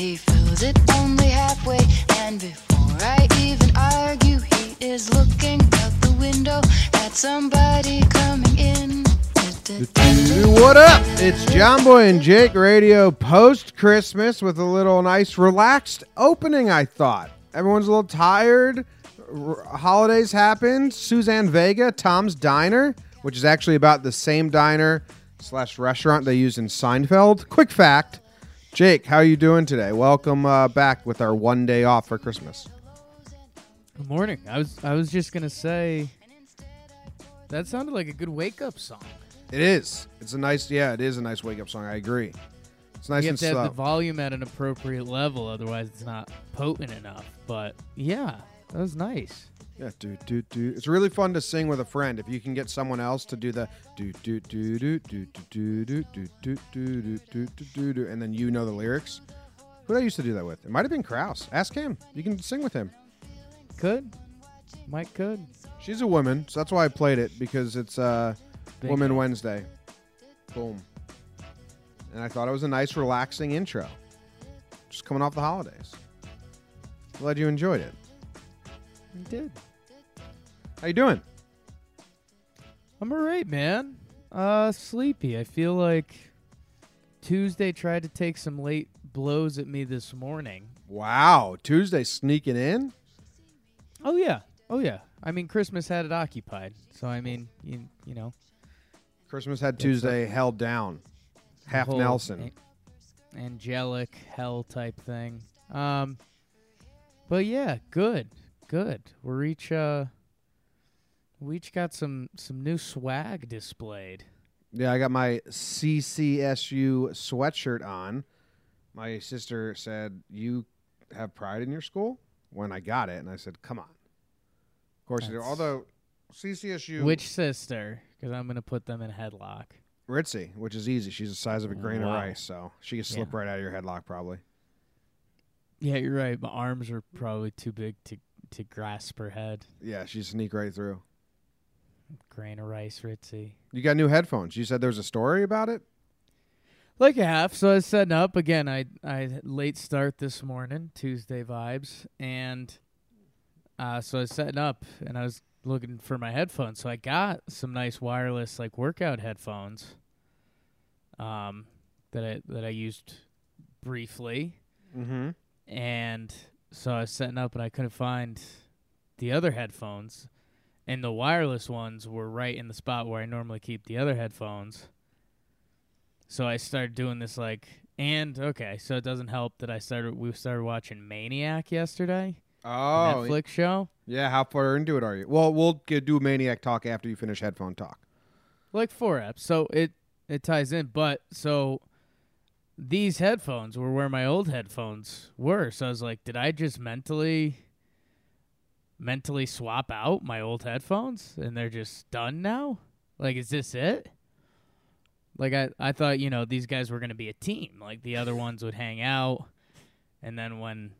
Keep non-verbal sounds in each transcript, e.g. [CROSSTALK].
and he fills it only halfway. And before I even argue, he is looking out the window at somebody coming in. What up? It's John Boy and Jake Radio post Christmas with a little nice relaxed opening, I thought. Everyone's a little tired. Holidays happened. Suzanne Vega, Tom's Diner, which is actually about the same diner slash restaurant they use in Seinfeld. Quick fact Jake, how are you doing today? Welcome uh, back with our one day off for Christmas. Good morning. I was I was just gonna say that sounded like a good wake up song. It is. It's a nice, yeah, it is a nice wake up song. I agree. It's nice you and have to have the volume at an appropriate level, otherwise it's not potent enough. But yeah, that was nice. Yeah, do do do. It's really fun to sing with a friend if you can get someone else to do the do do do do do do do do do do do do do do do, and then you know the lyrics. Who I used to do that with? It might have been Kraus. Ask him. You can sing with him. Could, Mike could. She's a woman, so that's why I played it because it's uh, Big Woman. Wednesday. Boom. And I thought it was a nice, relaxing intro. Just coming off the holidays. Glad you enjoyed it. You did. How you doing? I'm alright, man. Uh, sleepy. I feel like Tuesday tried to take some late blows at me this morning. Wow, Tuesday sneaking in. Oh yeah. Oh yeah. I mean, Christmas had it occupied. So I mean, you you know, Christmas had Tuesday held down. Half whole Nelson. angelic hell type thing. Um, but yeah, good, good. We're each uh, we each got some some new swag displayed. Yeah, I got my CCSU sweatshirt on. My sister said, "You have pride in your school." When I got it, and I said, "Come on." Of course, you do. Although CCSU Which sister? Because I'm gonna put them in headlock. Ritzy, which is easy. She's the size of a grain Wow. of rice, so she can slip Yeah. right out of your headlock probably. Yeah, you're right. My arms are probably too big to to grasp her head. Yeah, she'd sneak right through. Grain of rice, Ritzy. You got new headphones. You said there was a story about it. Like a half. So I was setting up again. I I late start this morning, Tuesday vibes, and uh, so I was setting up, and I was looking for my headphones. So I got some nice wireless like workout headphones, um, that I that I used briefly, Mm-hmm. and so I was setting up, and I couldn't find the other headphones, and the wireless ones were right in the spot where I normally keep the other headphones. So I started doing this like, and okay, so it doesn't help that I started. We started watching Maniac yesterday, Oh, Netflix show. yeah. How far into it are you? Well, we'll get, do maniac talk after you finish headphone talk. like four apps. So it it ties in, but so these headphones were where my old headphones were. So I was like, did I just mentally mentally swap out my old headphones and they're just done now? Like is this it? Like I I thought, you know, these guys were going to be a team. Like the other ones would hang out and then when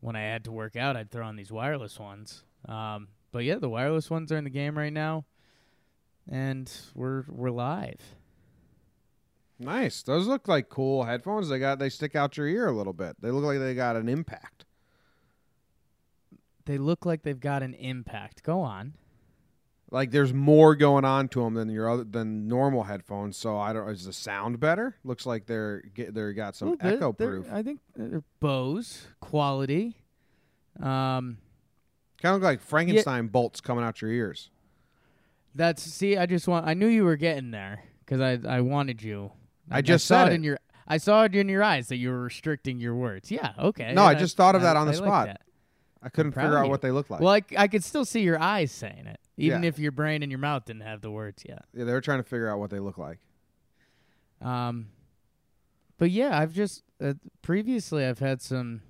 when I had to work out, I'd throw on these wireless ones. Um but yeah, the wireless ones are in the game right now and we're we're live. Nice. Those look like cool headphones. They got they stick out your ear a little bit. They look like they got an impact. They look like they've got an impact. Go on. Like there's more going on to them than your other than normal headphones. So I don't. Is the sound better? Looks like they're get they're got some they're- echo proof. I think they're Bose quality. Um, Kind of look like Frankenstein bolts coming out your ears. that's see. I just want. I knew you were getting there because I I wanted you. I just saw said it in your. I saw it in your eyes that you were restricting your words. Yeah. Okay. No, I and just thought of that on the I like spot. that. I couldn't figure out you. what they look like. Well, I, I could still see your eyes saying it, even Yeah. if your brain and your mouth didn't have the words yet. yeah, they were trying to figure out what they look like. Um, but yeah, I've just uh, previously I've had some.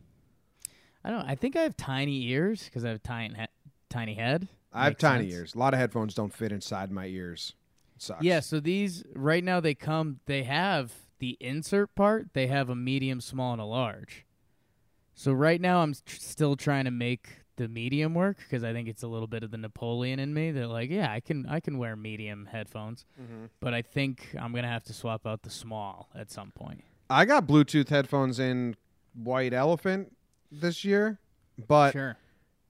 I don't. I think I have tiny ears because I have tiny he- tiny head. I have Makes tiny sense. ears. A lot of headphones don't fit inside my ears. It sucks. Yeah, so these right now they come. They have the insert part. They have a medium, small, and a large. So right now I'm tr- still trying to make the medium work because I think it's a little bit of the Napoleon in me that like yeah I can I can wear medium headphones, Mm-hmm. but I think I'm gonna have to swap out the small at some point. I got Bluetooth headphones in White Elephant this year, but sure.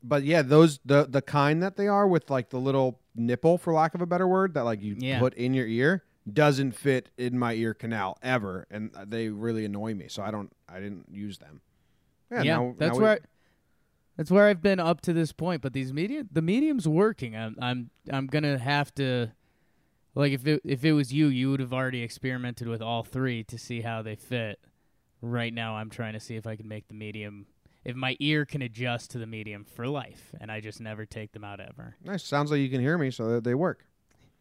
but yeah, those the the kind that they are with like the little nipple, for lack of a better word, that like you Yeah. put in your ear doesn't fit in my ear canal ever, and they really annoy me. So I don't, I didn't use them. Yeah, Yeah, now- that's now we- where I, that's where I've been up to this point. But these media, the medium's working. I'm I'm I'm gonna have to, like if it if it was you, you would have already experimented with all three to see how they fit. Right now, I'm trying to see if I can make the medium, if my ear can adjust to the medium for life, and I just never take them out ever. nice. Sounds like you can hear me, so they- they work.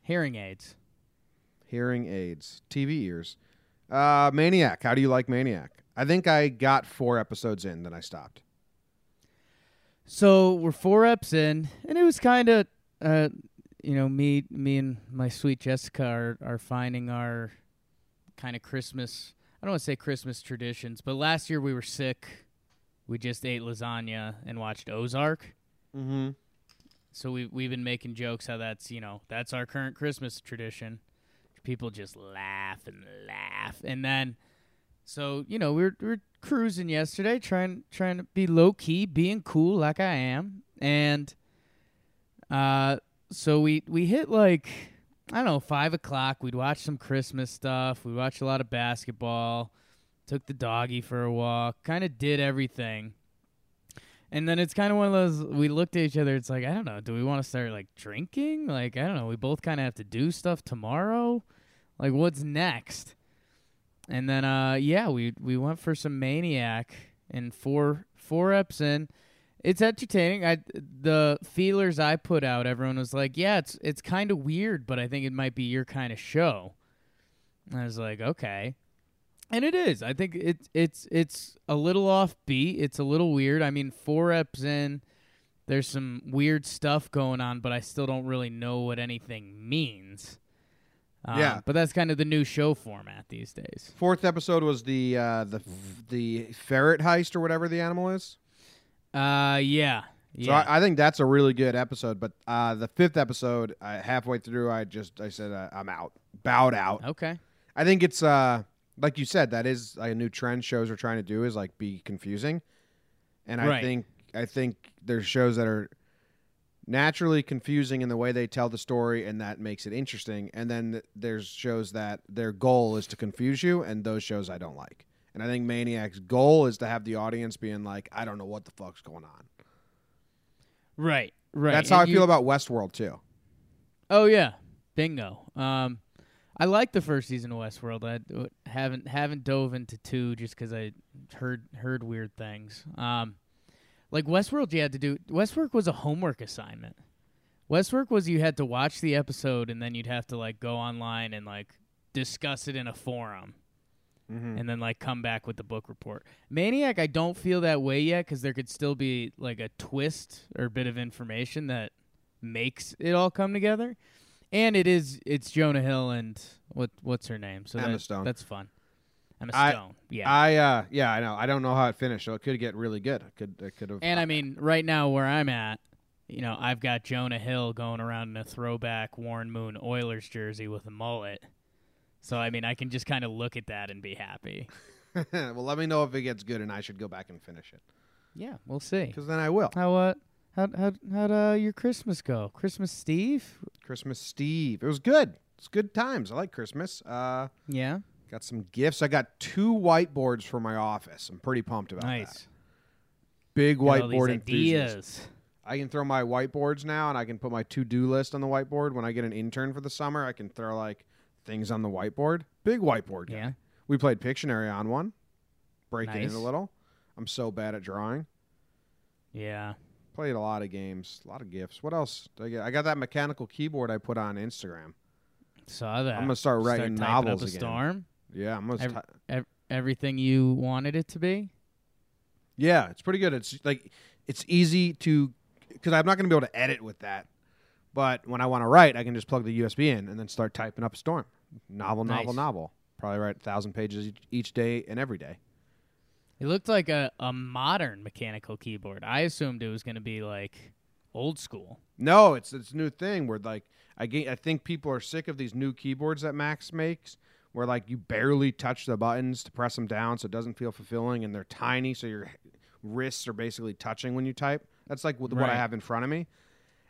Hearing aids. Hearing aids, TV ears. Uh, Maniac. How do you like Maniac? I think I got four episodes in, then I stopped. So we're four eps in, and it was kind of, uh, you know, me, me and my sweet Jessica are, are finding our kind of Christmas. I don't want to say Christmas traditions, but last year we were sick. We just ate lasagna and watched Ozark. Mm-hmm. So we we've been making jokes how that's you know that's our current Christmas tradition. People just laugh and laugh, and then so you know we we're we're cruising yesterday, trying trying to be low key, being cool like I am, and uh, so we we hit like I don't know five o'clock. We'd watch some Christmas stuff. We watched a lot of basketball. Took the doggy for a walk. Kind of did everything. And then it's kind of one of those. We looked at each other. It's like I don't know. Do we want to start like drinking? Like I don't know. We both kind of have to do stuff tomorrow. Like what's next? And then uh yeah, we we went for some maniac and four four eps in. It's entertaining. I the feelers I put out, everyone was like, "Yeah, it's it's kind of weird, but I think it might be your kind of show." And I was like, "Okay." And it is. I think it's it's it's a little offbeat. It's a little weird. I mean, four eps in, there's some weird stuff going on, but I still don't really know what anything means. Um, Yeah. but that's kind of the new show format these days. Fourth episode was the uh, the the ferret heist or whatever the animal is. Uh, yeah, So yeah. I, I think that's a really good episode. But uh, the fifth episode, uh, halfway through, I just I said uh, I'm out, bowed out. okay. I think it's uh like you said, that is like a new trend shows are trying to do is like be confusing, and I Right. think I think there's shows that are naturally confusing in the way they tell the story, and that makes it interesting. And then there's shows that their goal is to confuse you, and those shows I don't like. And I think Maniac's goal is to have the audience being like, I don't know what the fuck's going on. Right, right. That's how I you- feel about Westworld too. Oh yeah, bingo. Um, I like the first season of Westworld. I haven't haven't dove into two just because I heard heard weird things. Um, like Westworld, you had to do. Westworld was a homework assignment. Westworld was you had to watch the episode and then you'd have to like go online and like discuss it in a forum. Mm-hmm. and then like come back with the book report. Maniac, I don't feel that way yet because there could still be like a twist or bit of information that makes it all come together. And it is it's Jonah Hill and what what's her name? So Emma that- Stone. That's fun. Emma I- Stone. Yeah. I uh yeah I know I don't know how it finished so it could get really good it could it could have and I mean, right now where I'm at, you know, I've got Jonah Hill going around in a throwback Warren Moon Oilers jersey with a mullet. So I mean, I can just kind of look at that and be happy. [LAUGHS] well let me know if it gets good and I should go back and finish it Yeah, we'll see. because then I will How uh, How'd, how'd, how'd uh, your Christmas go? Christmas Steve? Christmas Steve. It was good. It's good times. I like Christmas. Uh, Yeah. Got some gifts. I got two whiteboards for my office. I'm pretty pumped about that. Nice. Big all these whiteboard enthusiast. I can throw my whiteboards now, and I can put my to-do list on the whiteboard. When I get an intern for the summer, I can throw like things on the whiteboard. Big whiteboard. guy. Yeah. We played Pictionary on one. Breaking Nice. it a little. I'm so bad at drawing. Yeah. Played a lot of games, a lot of gifts. What else? I, get? I got that mechanical keyboard I put on Instagram. Saw that. I'm gonna start writing typing novels again. storm. Yeah, I'm. Ev- ev- everything you wanted it to be. yeah, it's pretty good. It's like it's easy to because I'm not gonna be able to edit with that. But when I want to write, I can just plug the USB in and then start typing up a storm. Novel, novel, Nice. novel. Probably write a thousand pages each, each day and every day. It looked like a, a modern mechanical keyboard. I assumed it was going to be like old school. No, it's it's a new thing where like I get, I think people are sick of these new keyboards that Max makes where like you barely touch the buttons to press them down so it doesn't feel fulfilling and they're tiny so your wrists are basically touching when you type. That's like what, what I have in front of me.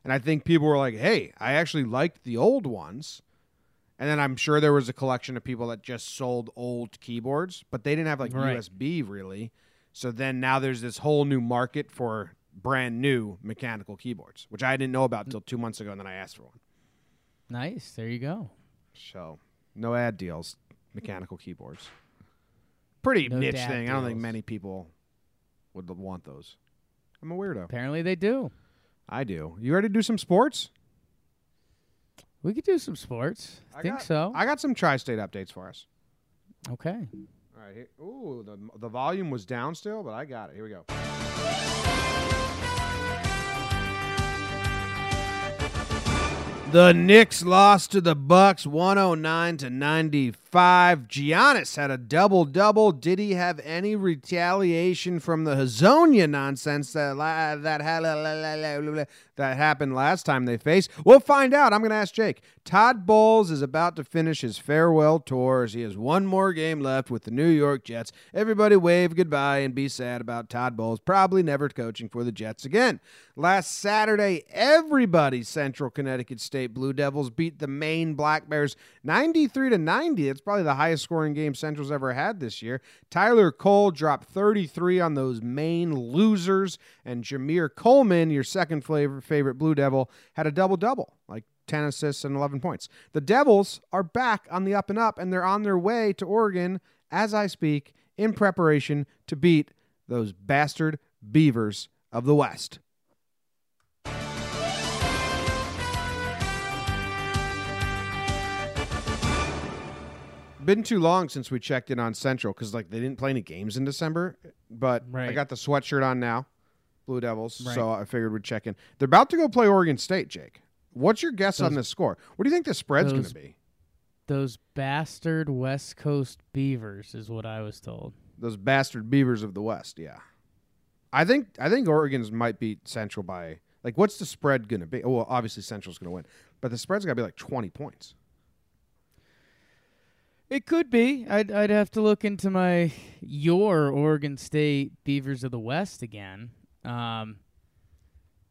And I think people were like, "Hey, I actually liked the old ones." And then I'm sure there was a collection of people that just sold old keyboards, but they didn't have like Right. USB really. So then now there's this whole new market for brand new mechanical keyboards, which I didn't know about until two months ago, and then I asked for one. Nice. There you go. So no ad deals, mechanical keyboards. Pretty No niche thing. I don't think many people would want those. I'm a weirdo. Apparently they do. I do. You ready to do some sports? We could do some sports. I, think got, so. I got some tri-state updates for us. okay. All right. Here, ooh, the the volume was down still, but I got it. Here we go. The Knicks lost to the Bucks 109 to 95. Giannis had a double double. Did he have any retaliation from the Hezonja nonsense that that that happened last time they faced? We'll find out. I'm going to ask Jake. Todd Bowles is about to finish his farewell tour as he has one more game left with the New York Jets. Everybody wave goodbye and be sad about Todd Bowles probably never coaching for the Jets again. Last Saturday, everybody Central Connecticut State Blue Devils beat the Maine Black Bears 93 to 90. It's probably the highest scoring game Central's ever had this year. Tyler Kohl dropped 33 on those Maine losers, and Jameer Coleman, your second flavor, favorite Blue Devil, had a double double, like 10 assists and 11 points. The Devils are back on the up and up, and they're on their way to Oregon as I speak in preparation to beat those bastard Beavers of the West. Been too long since we checked in on Central because like they didn't play any games in December, but I got the sweatshirt on now, Blue Devils. Right. So I figured we'd check in. They're about to go play Oregon State, Jake. What's your guess on Those- this score? What do you think the spread's going to be? Those bastard West Coast Beavers is what I was told. Those bastard Beavers of the West, yeah. I think I think Oregon's might beat Central by like what's the spread going to be? Well, obviously Central's going to win, but the spread's got to be like twenty points. It could be. I'd I'd have to look into my your Oregon State Beavers of the West again. Um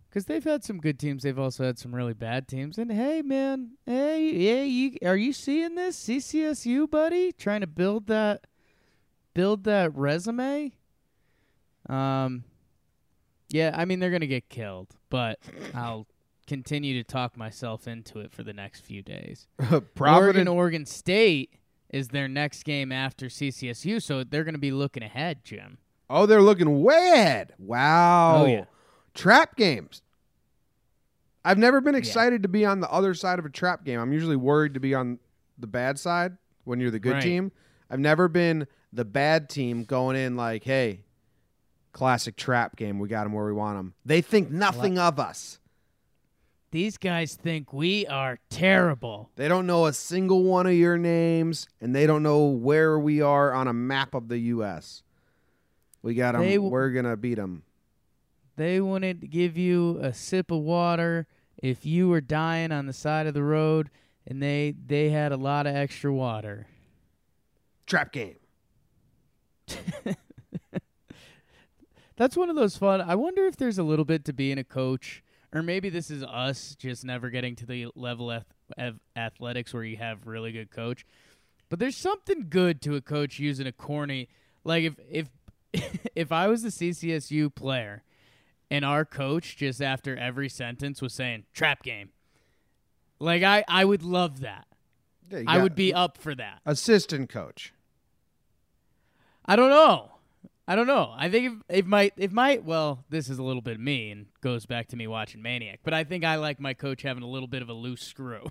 because they've had some good teams. They've also had some really bad teams. And hey, man, hey, hey, you, are you seeing this CCSU, buddy? Trying to build that, build that resume. Um, yeah, I mean they're gonna get killed, but I'll continue to talk myself into it for the next few days. [LAUGHS] Oregon, Oregon State is their next game after CCSU, so they're going to be looking ahead, Jim. Oh, they're looking way ahead. Wow. Oh, yeah. Trap games. I've never been excited to be on the other side of a trap game. I'm usually worried to be on the bad side when you're the good Right. team. I've never been the bad team going in like, hey, classic trap game. We got them where we want them. They think nothing of us. These guys think we are terrible. They don't know a single one of your names, and they don't know where we are on a map of the U.S. We got them. W- We're gonna beat them. They wouldn't give you a sip of water if you were dying on the side of the road, and they they had a lot of extra water. Trap game. [LAUGHS] that's one of those fun. I wonder if there's a little bit to being a coach, or maybe this is us just never getting to the level of, of athletics where you have really good coach. But there's something good to a coach using a corny, like if if [LAUGHS] if I was a CCSU player, and our coach just after every sentence was saying trap game, like I I would love that. Yeah, I would be up for that. assistant coach. I don't know. I don't know. I think if, if my if my well, this is a little bit me and goes back to me watching Maniac, but I think I like my coach having a little bit of a loose screw.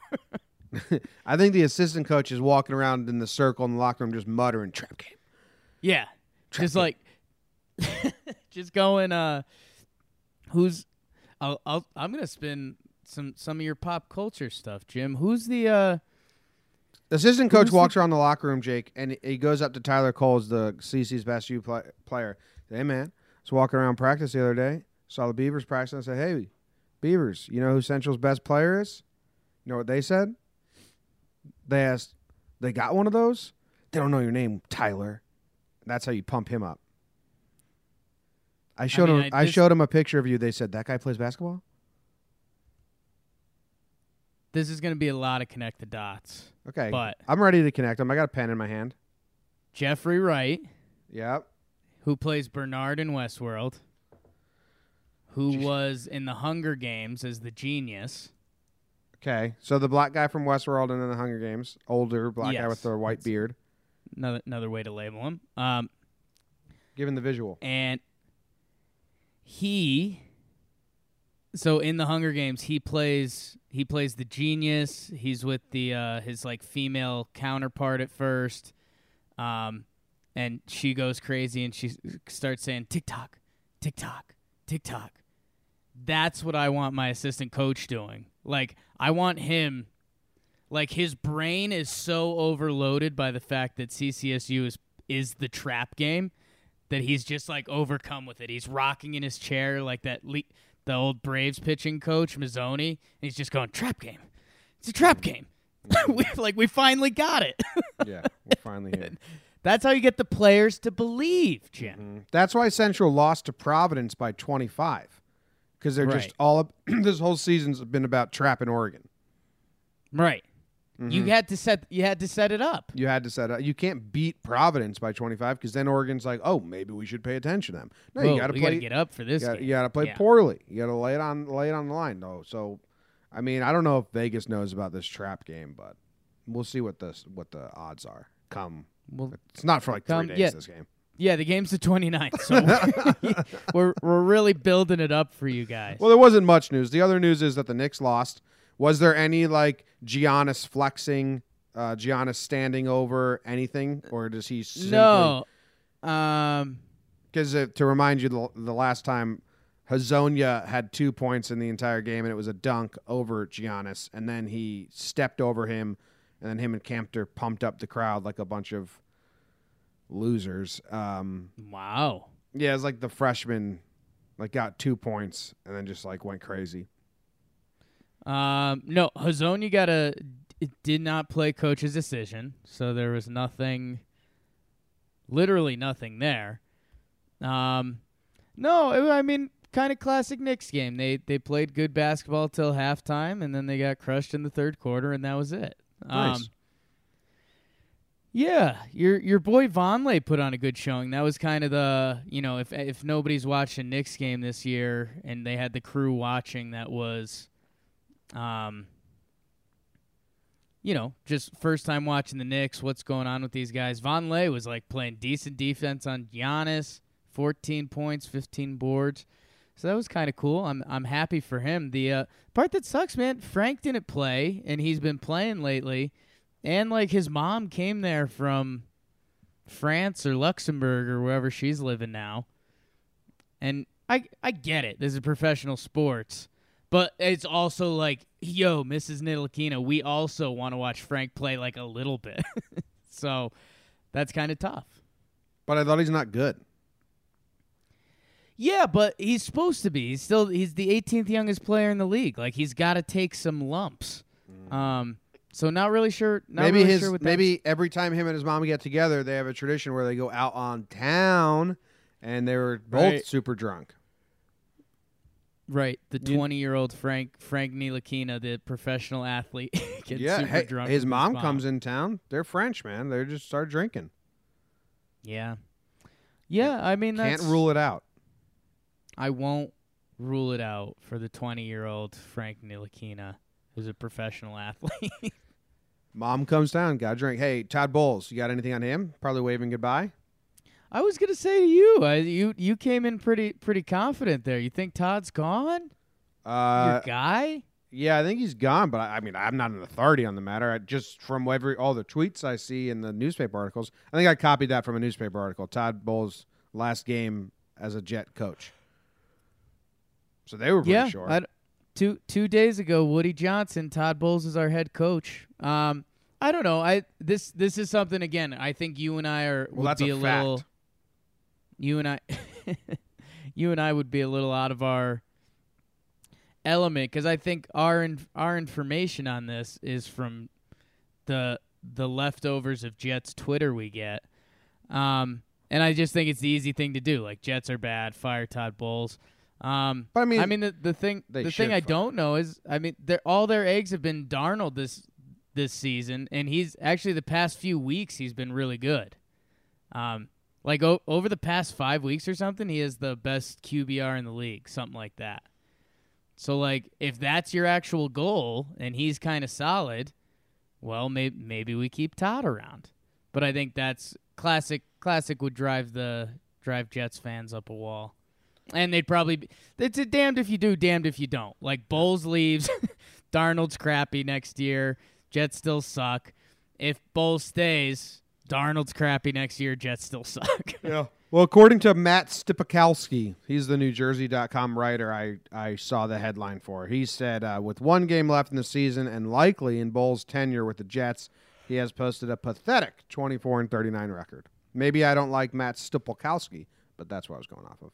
[LAUGHS] I think the assistant coach is walking around in the circle in the locker room just muttering trap game. yeah, just like [LAUGHS] just going. Uh, who's? I'll, I'll I'm gonna spin some some of your pop culture stuff, Jim. Who's the? uh The assistant coach Who's the- walks around the locker room, Jake, and he goes up to Tyler Kohl's, the CC's best U play- player. Hey, man, I was walking around practice the other day, saw the Beavers practice, and I said, hey, Beavers, you know who Central's best player is? You know what they said? They asked, they got one of those? They don't know your name, Tyler. That's how you pump him up. I showed mean, him. I I showed him a picture of you. They said that guy plays basketball. This is gonna be a lot of connect the dots. Okay, But- I'm ready to connect them. I got a pen in my hand. Jeffrey Wright, Yep. who plays Bernard in Westworld, who Jeez. was in the Hunger Games as the genius. Okay, so the black guy from Westworld and then the Hunger Games, older black guy with the white that's- beard. Another another way to label him. Um, Given the visual. and he so in the Hunger Games he plays he plays the genius. He's with the uh, his like female counterpart at first, um, and she goes crazy and she starts saying TikTok, TikTok, TikTok. That's what I want my assistant coach doing. Like I want him. Like his brain is so overloaded by the fact that CCSU is is the trap game that he's just like overcome with it. He's rocking in his chair like that. Le- the old Braves pitching coach Mazzone, and he's just going trap game. It's a trap game. [LAUGHS] we, like we finally got it. [LAUGHS] yeah, we're finally here. [LAUGHS] That's how you get the players to believe, Jim. Mhm. That's why Central lost to Providence by 25 because they're just all up. [CLEARS THROAT] this whole season's been about trapping Oregon. Right. You Mhm. had to set you had to set it up. You had to set up. You can't beat Providence by 25 because then Oregon's like, oh, maybe we should pay attention to them. No, Whoa, you got to play. gotta get up for this. you gotta, you gotta play Yeah. poorly. You got to lay it on lay it on the line though. So, I mean, I don't know if Vegas knows about this trap game, but we'll see what the what the odds are. Come, Well, it's not for like three Come- days. yeah. This game. yeah, the game's the 29th, so [LAUGHS] [LAUGHS] we're we're really building it up for you guys. Well, there wasn't much news. The other news is that the Knicks lost. Was there any like Giannis flexing, uh, Giannis standing over anything, or does he simply? no. Um Because uh, to remind you, the, the last time Hezonja had two points in the entire game, and it was a dunk over Giannis, and then he stepped over him, and then him and Kanter pumped up the crowd like a bunch of losers. Um, wow. yeah, it's like the freshman like got two points and then just like went crazy. Um, no, Hezonja got a it did not play coach's decision, so there was nothing, literally nothing there. Um, no, it- I mean, kind of classic Knicks game. They they played good basketball till halftime, and then they got crushed in the third quarter, and that was it. Nice. Um, yeah, your your boy Vonleh put on a good showing. That was kind of the you know if if nobody's watching a Knicks game this year and they had the crew watching, that was, um, you know, just first time watching the Knicks. What's going on with these guys? Vonleh was like playing decent defense on Giannis, fourteen points, fifteen boards. So that was kind of cool. I'm I'm happy for him. The uh, part that sucks, man, Frank didn't play, and he's been playing lately. And like his mom came there from France or Luxembourg or wherever she's living now. And I I get it. This is professional sports. But it's also like, yo, Mrs. Ntilikina, we also want to watch Frank play like a little bit. [LAUGHS] so that's kind of tough. But I thought he's not good. Yeah, but he's supposed to be. He's still he's the 18th youngest player in the league. Like he's got to take some lumps. Um so not really sure not Mm. maybe really his sure what maybe every time him and his mom get together, they have a tradition where they go out on town and they were both Right. super drunk. Right, the twenty-year-old Frank Frank Ntilikina, the professional athlete, [LAUGHS] gets yeah, super hey, drunk. his mom comes in town. They're French, man. They just start drinking. Yeah, yeah. I mean, Can't rule it out. I won't rule it out for the twenty-year-old Frank Ntilikina, who's a professional [LAUGHS] athlete. Mom comes down, got a drink. Hey, Todd Bowles, you got anything on him? Probably waving goodbye. I was gonna say to you, I, you you came in pretty pretty confident there. You think Todd's gone? Uh, Your guy? yeah, I think he's gone, but I, I mean, I'm not an authority on the matter. I, just from every all the tweets I see in the newspaper articles, I think I copied that from a newspaper article. Todd Bowles' last game as a Jet coach. So they were pretty yeah. sure. Two two days ago, Woody Johnson, Todd Bowles is our head coach. Um, I don't know. I this this is something again. I think you and I are Well, would be a a, little. You and I, [LAUGHS] you and I would be a little out of our element because I think our in, our information on this is from the the leftovers of Jets Twitter we get. Um, and I just think it's the easy thing to do. Like Jets are bad, fire Todd Bowles. Um, But I mean, I mean the the thing the thing I don't know is I mean they're, all their eggs have been Darnold this this season, and he's actually the past few weeks he's been really good. Um, like o- over the past five weeks or something, he is the best QBR in the league, something like that. So like if that's your actual goal and he's kind of solid, well maybe maybe we keep Todd around. But I think that's classic. Classic would drive the drive Jets fans up a wall, and they'd probably be, it's a damned if you do, damned if you don't. Like Bowles leaves, [LAUGHS] Darnold's crappy next year. Jets still suck. If Bowles stays, Darnold's crappy next year. Jets still suck. [LAUGHS] Yeah. Well, according to Matt Stypulkoski, he's the New NewJersey.com writer I, I saw the headline for. He said, uh, with one game left in the season and likely in Bowles' tenure with the Jets, he has posted a pathetic 24 and 39 record. Maybe I don't like Matt Stypulkoski, but that's what I was going off of.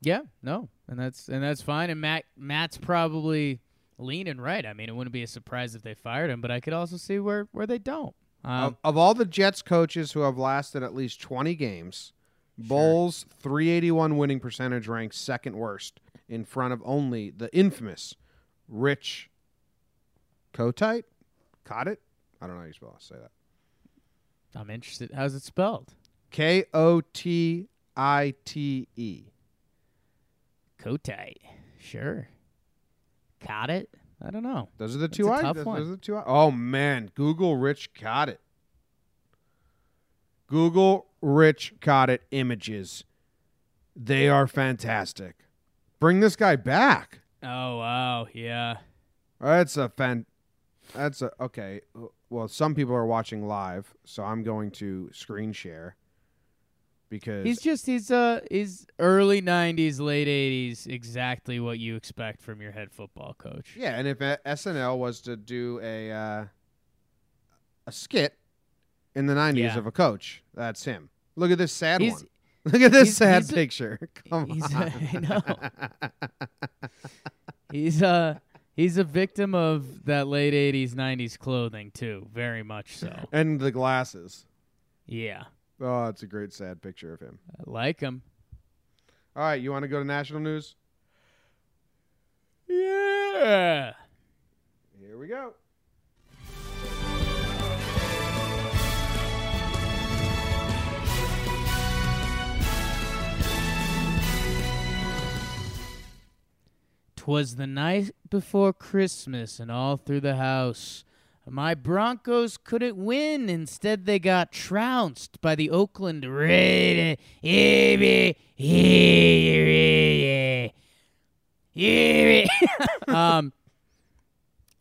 Yeah, no, and that's and that's fine. And Matt Matt's probably leaning right. I mean, it wouldn't be a surprise if they fired him, but I could also see where where they don't. Um, of, of all the Jets coaches who have lasted at least 20 games, Bowles' 381 winning percentage ranks second worst in front of only the infamous Rich Kotite? Cottit? I don't know how you spell say that. I'm interested. How's it spelled? K O T I T E. Kotite. Sure. Caught it. I don't know. Those are the That's two I. tough those one. are the two I. Oh man, Google Rich got it. Google Rich got it. images. They are fantastic. Bring this guy back. Oh wow, yeah. That's a fan. That's a okay. Well, some people are watching live, so I'm going to screen share because He's just he's uh he's early '90s, late '80s, exactly what you expect from your head football coach. yeah. And if SNL was to do a uh, a skit in the '90s Yeah. of a coach, that's him. Look at this sad He's one. [LAUGHS] Look at this he's- sad he's a- picture. [LAUGHS] Come he's on. I know. [LAUGHS] he's uh he's a victim of that late '80s, '90s clothing too, very much so. and the glasses. Yeah, Oh, it's a great sad picture of him. I like him. All right, you want to go to national news? Yeah. Here we go. Twas the night before Christmas, and all through the house, my Broncos couldn't win. Instead, they got trounced by the Oakland Raiders. [LAUGHS] um,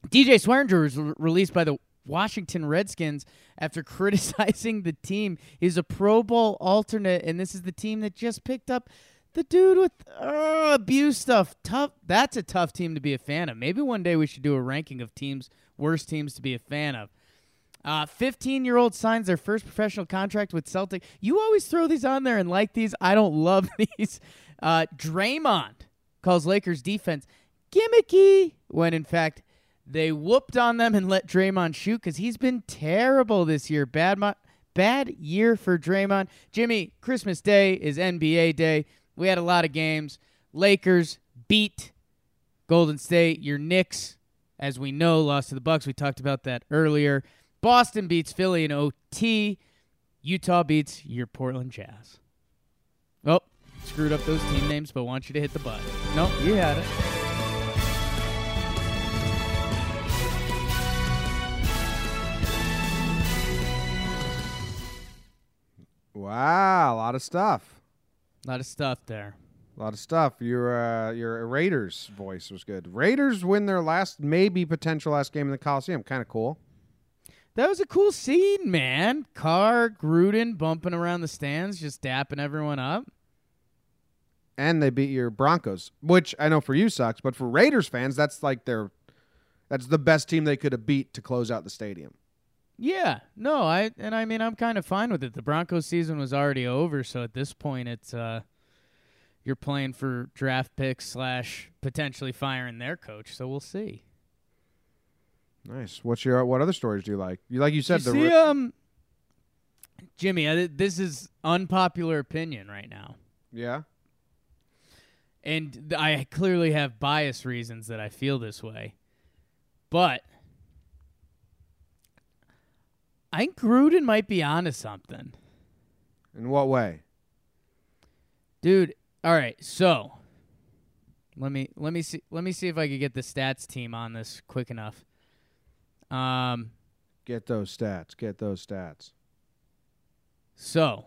DJ Swearinger was re- released by the Washington Redskins after [LAUGHS] criticizing the team. He's a Pro Bowl alternate, and this is the team that just picked up the dude with uh, abuse stuff. Tough. That's a tough team to be a fan of. Maybe one day we should do a ranking of teams, worst teams to be a fan of. Uh, 15 year old signs their first professional contract with Celtic. You always throw these on there and like these. I don't love [LAUGHS] these. Uh, Draymond calls Lakers defense gimmicky when in fact they whooped on them and let Draymond shoot because he's been terrible this year. Bad, mi- bad year for Draymond. Jimmy, Christmas Day is NBA Day. We had a lot of games. Lakers beat Golden State. Your Knicks, as we know, lost to the Bucks. We talked about that earlier. Boston beats Philly in OT. Utah beats your Portland Jazz. Oh, screwed up those team names, but want you to hit the button. No, you had it. Wow, a lot of stuff. A lot of stuff there. A lot of stuff. Your uh, your Raiders voice was good. Raiders win their last, maybe potential last game in the Coliseum. Kind of cool. That was a cool scene, man. Carr, Gruden bumping around the stands, just dapping everyone up. And they beat your Broncos, which I know for you sucks, but for Raiders fans, that's like their that's the best team they could have beat to close out the stadium. Yeah, no, I and I mean I'm kind of fine with it. The Broncos season was already over, so at this point, it's uh, you're playing for draft picks slash potentially firing their coach. So we'll see. Nice. What's your what other stories do you like? You like you said Did the see, Ra- um, Jimmy, I, this is unpopular opinion right now, yeah. and th- I clearly have bias reasons that I feel this way, but I think Gruden might be onto something. In what way? Dude, all right. So, let me let me see let me see if I could get the stats team on this quick enough. Um Get those stats. Get those stats. so,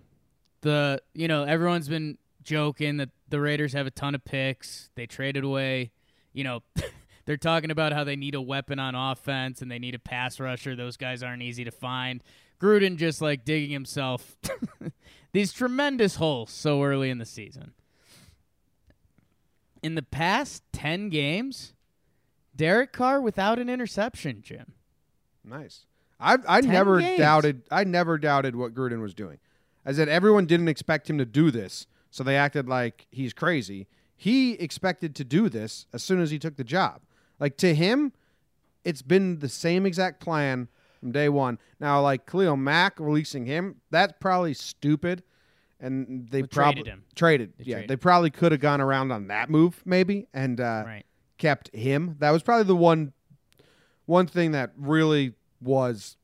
the you know, everyone's been joking that the Raiders have a ton of picks. They traded away, you know, [LAUGHS] they're talking about how they need a weapon on offense and they need a pass rusher. Those guys aren't easy to find. Gruden just like digging himself [LAUGHS] these tremendous holes so early in the season. In the past 10 games, Derek Carr without an interception, Jim. Nice. I I never games. doubted I never doubted what Gruden was doing. I said everyone didn't expect him to do this, so they acted like he's crazy. He expected to do this as soon as he took the job. Like to him, it's been the same exact plan from day one. Now, like Khalil Mack releasing him, that's probably stupid. And they Well, probably traded him. Traded, They yeah. traded They probably could have gone around on that move, maybe, and uh, Right. kept him. That was probably the one one thing that really was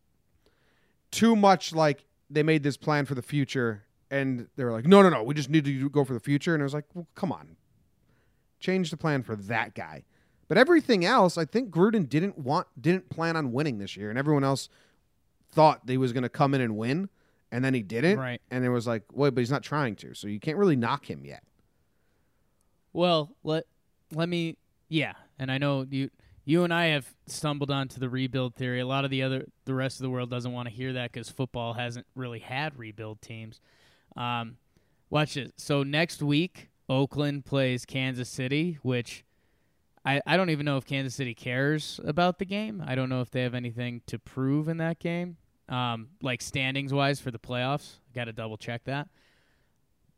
too much like they made this plan for the future and they were like, no, no, no, we just need to go for the future. And I was like, well, come on, change the plan for that guy. But everything else, I think Gruden didn't want, didn't plan on winning this year, and everyone else thought they was going to come in and win, and then he didn't. Right. And it was like, wait, but he's not trying to, so you can't really knock him yet. Well, let let me yeah, and I know you you and I have stumbled onto the rebuild theory. A lot of the other the rest of the world doesn't want to hear that cuz football hasn't really had rebuild teams. Um watch this. So next week Oakland plays Kansas City, which I, I don't even know if Kansas City cares about the game. I don't know if they have anything to prove in that game. Um, like standings wise for the playoffs. Got to double check that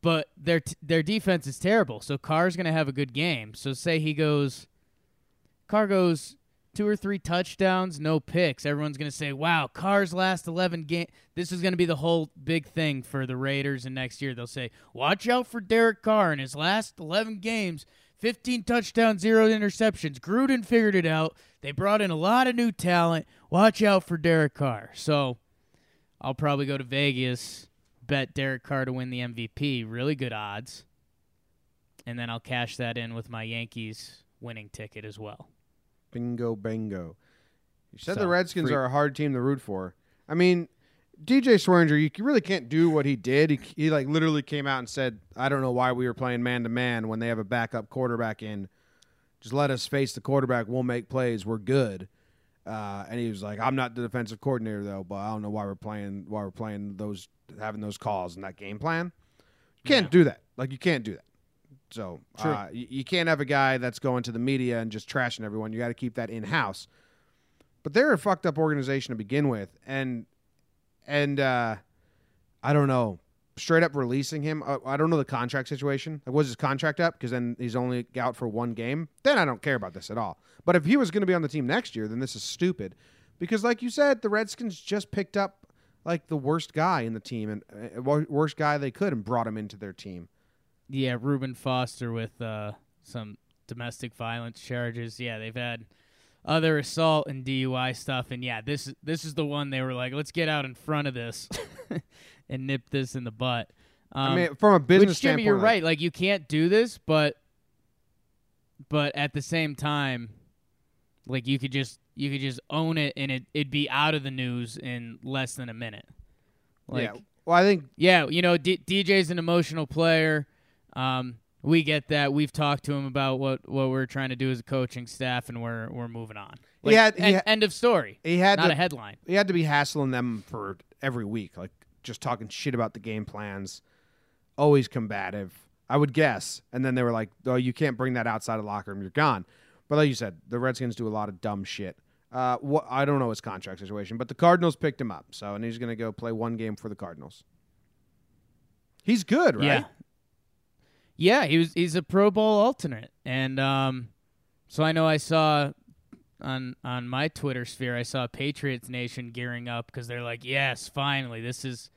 but their t- their defense is terrible. So Carr's going to have a good game. So say he goes, Carr goes two or three touchdowns, no picks. Everyone's going to say, "Wow, Carr's last eleven game. This is going to be the whole big thing for the Raiders." And next year they'll say, "Watch out for Derek Carr in his last eleven games." 15 touchdowns, zero interceptions. Gruden figured it out. They brought in a lot of new talent. Watch out for Derek Carr. So I'll probably go to Vegas bet Derek Carr to win the MVP. Really good odds. And then I'll cash that in with my Yankees winning ticket as well. Bingo, bango. You said So, the Redskins free- are a hard team to root for. I mean, DJ Swearinger, you really can't do what he did. He, he like literally came out and said, "I don't know why we were playing man to man when they have a backup quarterback in. Just let us face the quarterback. We'll make plays. We're good." Uh, and he was like, "I'm not the defensive coordinator though, but I don't know why we're playing why we're playing those having those calls and that game plan. You can't Yeah. do that. Like you can't do that. So uh, you, you can't have a guy that's going to the media and just trashing everyone. You got to keep that in house. But they're a fucked up organization to begin with, and and uh, I don't know. Straight up releasing him. Uh, I don't know the contract situation. Like, was his contract up? Because then he's only out for one game. Then I don't care about this at all. But if he was going to be on the team next year, then this is stupid. Because, like you said, the Redskins just picked up like the worst guy in the team and uh, worst guy they could and brought him into their team. Yeah, Reuben Foster with uh, some domestic violence charges. Yeah, they've had other assault and DUI stuff, and yeah, this this is the one they were like, let's get out in front of this [LAUGHS] and nip this in the butt. Um, I mean, from a business which, Jimmy, standpoint, you're like- right. Like you can't do this, but but at the same time, like you could just you could just own it, and it it'd be out of the news in less than a minute. Like, yeah. Well, I think yeah, you know, D- DJ's an emotional player. Um, we get that. We've talked to him about what, what we're trying to do as a coaching staff, and we're we're moving on. Like, had- he en- had- end of story. he had Not to a headline. he had to be hassling them for every week, like just talking shit about the game plans. Always combative, I would guess. And then they were like, "Oh, you can't bring that outside of the locker room. You're gone." But like you said, the Redskins do a lot of dumb shit. Uh, what I don't know his contract situation, but the Cardinals picked him up, so and he's gonna go play one game for the Cardinals. He's good, right? Yeah. Yeah, he was he's a Pro Bowl alternate. And um so I know I saw on on my Twitter sphere I saw Patriots Nation gearing up cuz they're like, "Yes, finally. This is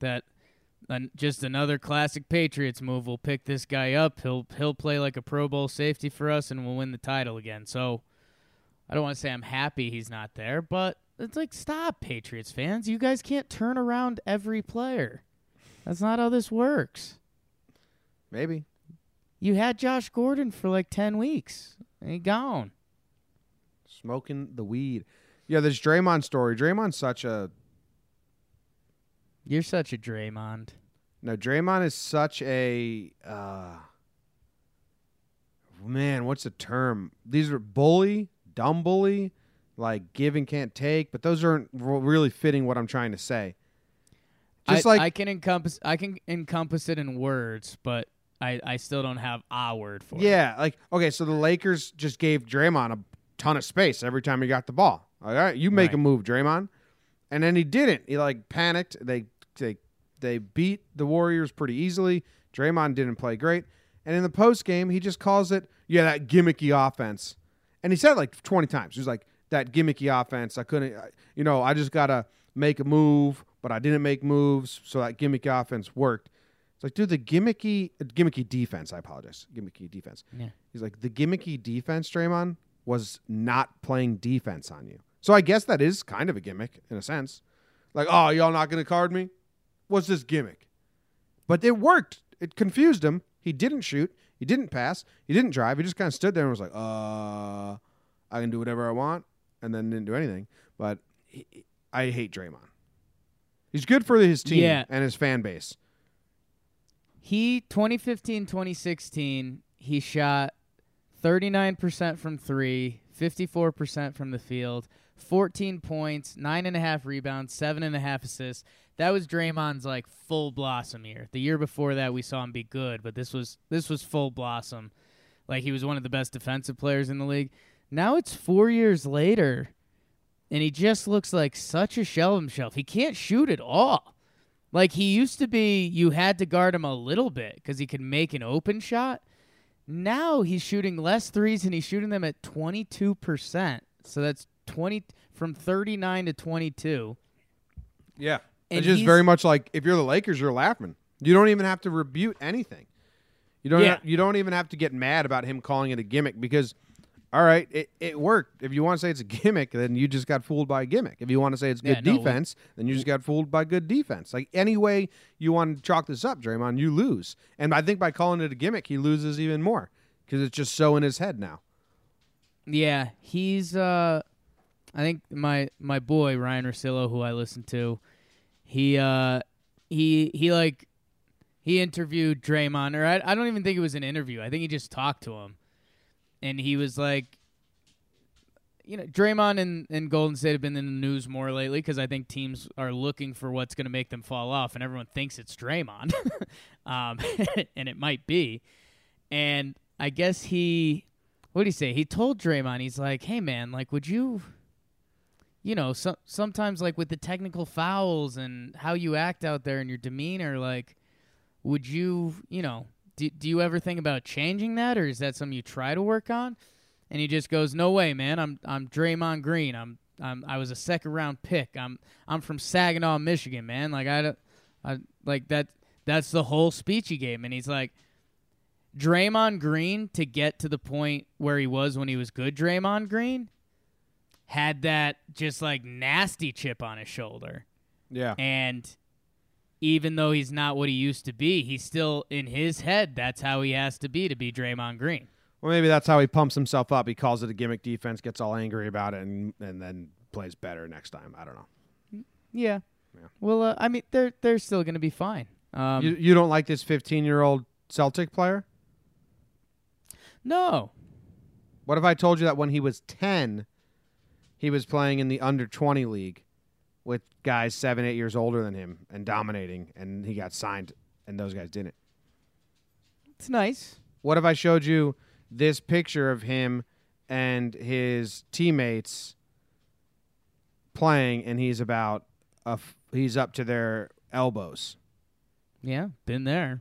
that just another classic Patriots move. We'll pick this guy up. He'll he'll play like a Pro Bowl safety for us and we'll win the title again." So I don't want to say I'm happy he's not there, but it's like stop Patriots fans. You guys can't turn around every player. That's not how this works. Maybe. You had Josh Gordon for like 10 weeks. And he gone. Smoking the weed. Yeah, this Draymond story. Draymond's such a You're such a Draymond. No, Draymond is such a uh, man. What's the term? These are bully, dumb bully, like give and can't take. But those aren't really fitting what I'm trying to say. Just I, like I can encompass I can encompass it in words, but I, I still don't have a word for it. yeah, like okay. So the Lakers just gave Draymond a ton of space every time he got the ball. All right, you make Right. a move, Draymond, and then he didn't. He like panicked. They they they beat the Warriors pretty easily. Draymond didn't play great, and in the post game, he just calls it yeah that gimmicky offense, and he said it like twenty times. He was like that gimmicky offense. I couldn't, you know, I just gotta make a move, but I didn't make moves, so that gimmicky offense worked. It's like, dude, the gimmicky gimmicky defense. I apologize, gimmicky defense. Yeah. He's like the gimmicky defense, Draymond, was not playing defense on you. So I guess that is kind of a gimmick in a sense. Like, oh, y'all not gonna card me? What's this gimmick? But it worked. It confused him. He didn't shoot. He didn't pass. He didn't drive. He just kind of stood there and was like, uh, I can do whatever I want, and then didn't do anything. But he, I hate Draymond. He's good for his team Yeah. and his fan base. He 2015 2016 he shot 39% from three, 54% from the field, 14 points, nine and a half rebounds, seven and a half assists. That was Draymond's like full blossom year. The year before that we saw him be good, but this was this was full blossom. Like he was one of the best defensive players in the league. Now it's four years later, and he just looks like such a shell of himself. He can't shoot at all. Like he used to be, you had to guard him a little bit because he could make an open shot. Now he's shooting less threes and he's shooting them at 22%. So that's 20 from 39 to 22. Yeah. And it's just very much like if you're the Lakers, you're laughing. You don't even have to rebuke anything. You don't. Yeah. you don't even have to get mad about him calling it a gimmick because, all right, it, it worked. If you want to say it's a gimmick, then you just got fooled by a gimmick. If you want to say it's Yeah, good no, defense, then you just got fooled by good defense. Like any way you want to chalk this up, Draymond, you lose. And I think by calling it a gimmick, he loses even more because it's just so in his head now. Yeah, he's uh I think my my boy Ryen Russillo who I listen to, he uh he he like he interviewed Draymond or I, I don't even think it was an interview. I think he just talked to him. And he was like you know, Draymond and, and Golden State have been in the news more lately because I think teams are looking for what's going to make them fall off, and everyone thinks it's Draymond, [LAUGHS] um, [LAUGHS] and it might be. And I guess he, what did he say? He told Draymond, he's like, "Hey man, like, would you, you know, so, sometimes like with the technical fouls and how you act out there and your demeanor, like, would you, you know, do, do you ever think about changing that, or is that something you try to work on?" And he just goes, "No way, man. I'm I'm Draymond Green. I'm I'm I was a second round pick. I'm I'm from Saginaw, Michigan, man. Like I, I like that. That's the whole speech he gave, and he's like, Draymond Green to get to the point where he was when he was good. Draymond Green had that just like nasty chip on his shoulder. Yeah. And even though he's not what he used to be, he's still in his head. That's how he has to be to be Draymond Green. Well, maybe that's how he pumps himself up. He calls it a gimmick defense, gets all angry about it, and and then plays better next time. I don't know. Yeah. Yeah. Well, uh, I mean, they're they're still going to be fine. Um, you you don't like this 15 year old Celtic player? no, What if I told you that when he was 10, he was playing in the under 20 league with guys seven, eight years older than him and dominating, and he got signed, and those guys didn't? it's nice. What if I showed you this picture of him and his teammates playing, and he's about a f- he's up to their elbows? Yeah, been there.